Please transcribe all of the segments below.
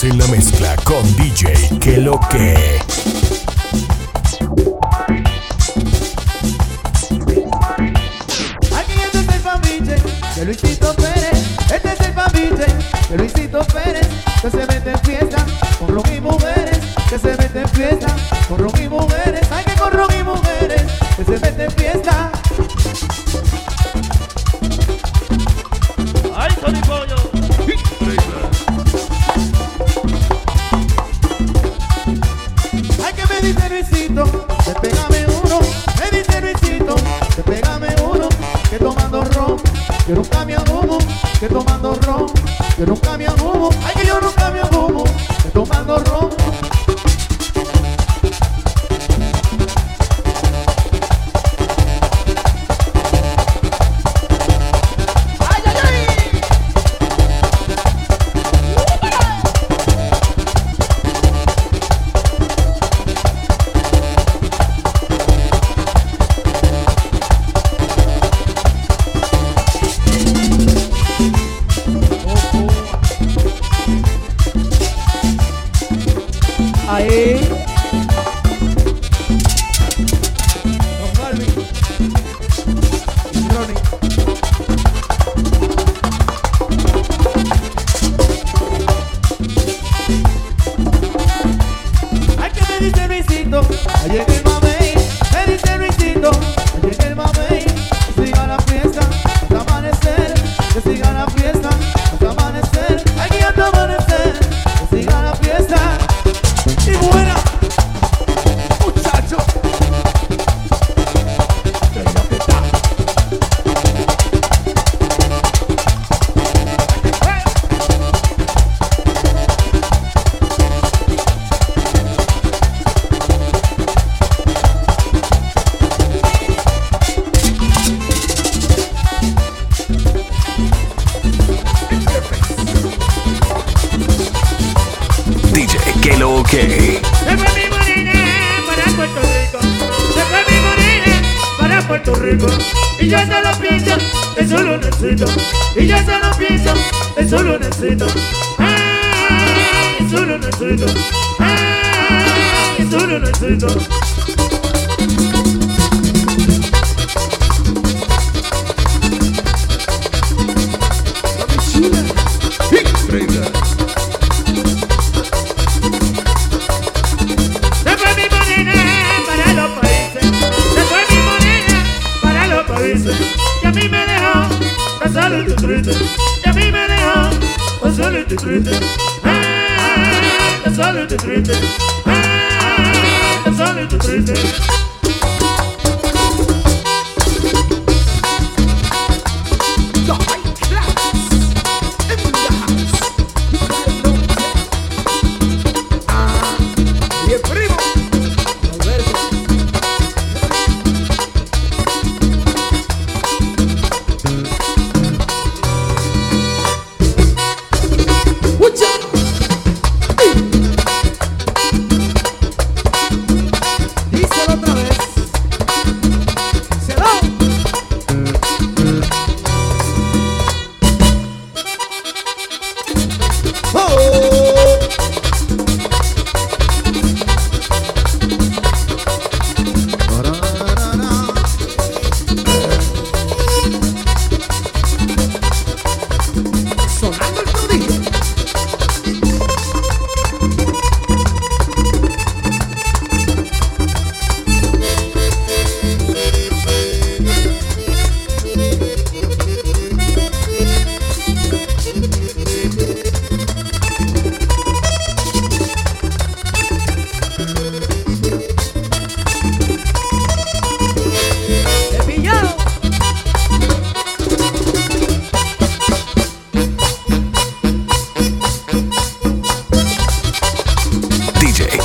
En la mezcla con DJ Que lo que. Aquí este es el papiche de Luisito Pérez. Este es el papiche de Luisito Pérez. Que se mete en fiesta con ron y mujeres. Que se mete en fiesta con ron y mujeres. Hay que con ron y mujeres. Que se mete en fiesta. Y yo solo pienso, que solo necesito. Y yo solo pienso, que solo necesito. Ah, que solo necesito. Ah, que solo necesito. Triste. Y a mí me tan solo y triste. Y triste. Triste.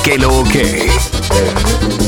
que lo.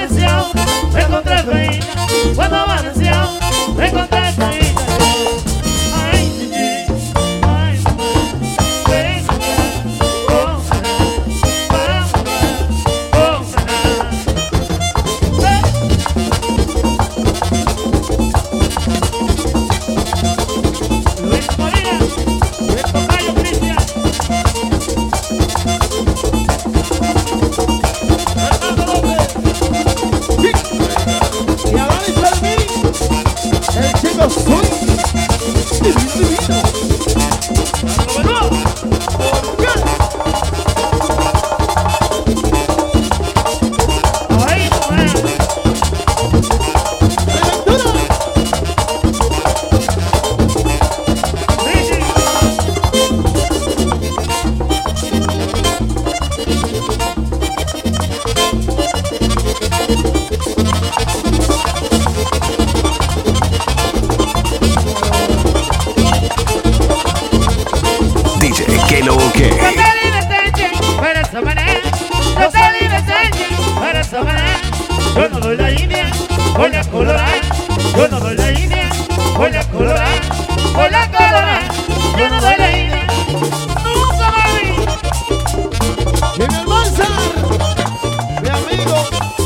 apareceu. Encontrei so Lilo K. Yo no doy la India, voy a colorar. Yo no doy la India, voy a colorar. Voy a colorar. Yo no doy la India. Nunca, mi amigo.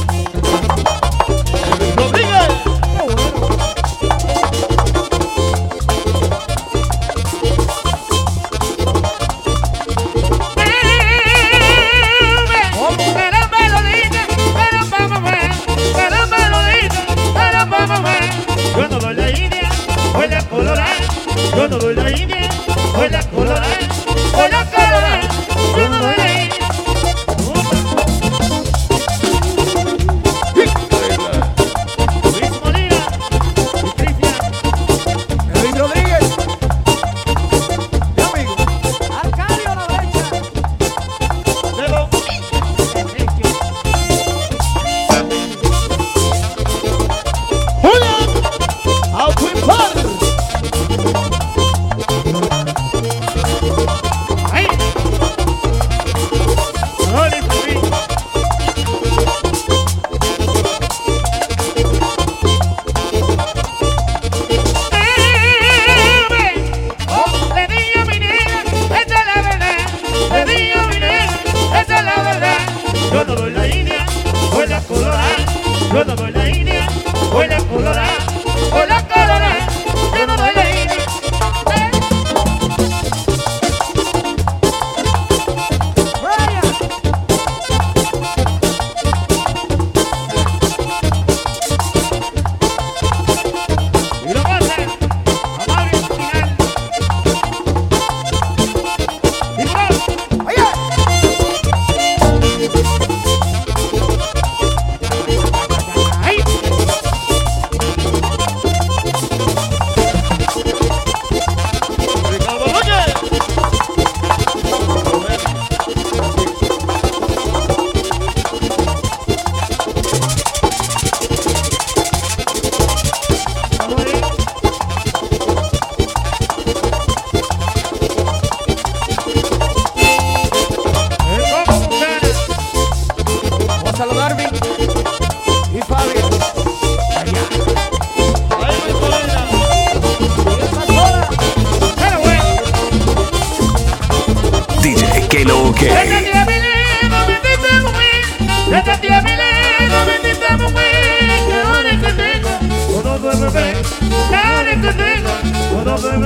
beber, dale que tengo, para de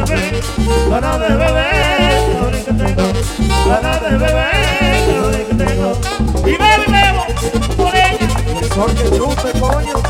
para de que tengo, para de que tengo, y me bebo por ella. El sol que chupe, coño.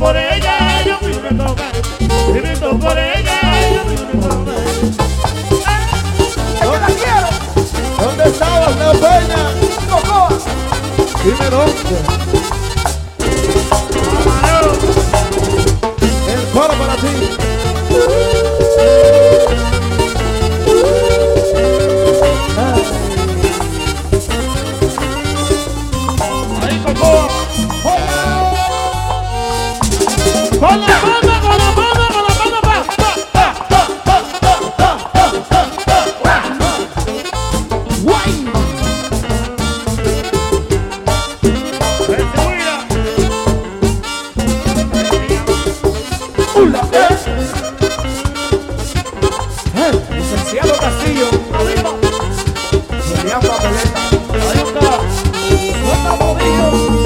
por ella, yo vivo me tomé, viviendo por ella, yo vivo me tomé. ¿Dónde estabas, la peña? ¡Cocoa! Dime dónde. Caleta. Ahí está.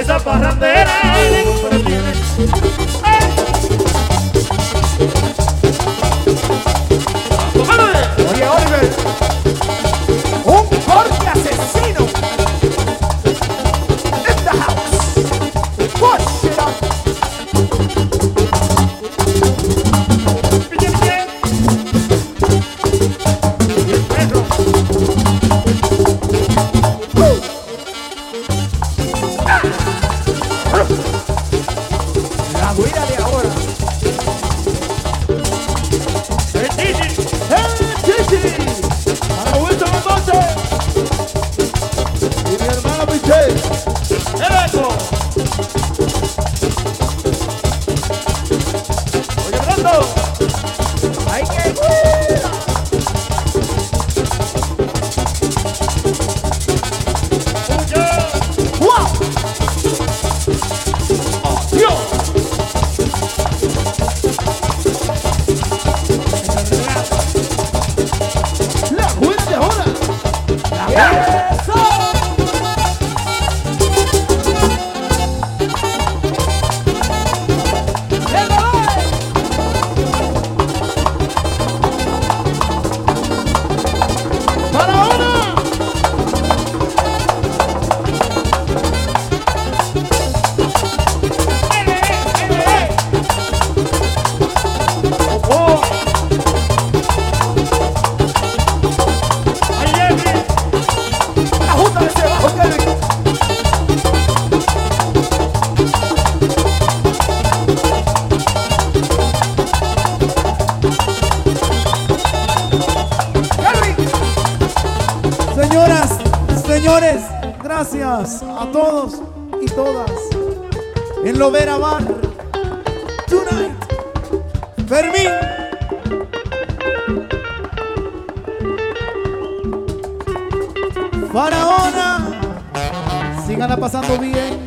esa parrandera de compretiene. A todos y todas. En Lovera Bar. Tonight. Fermín. Faraona. Síganla pasando bien.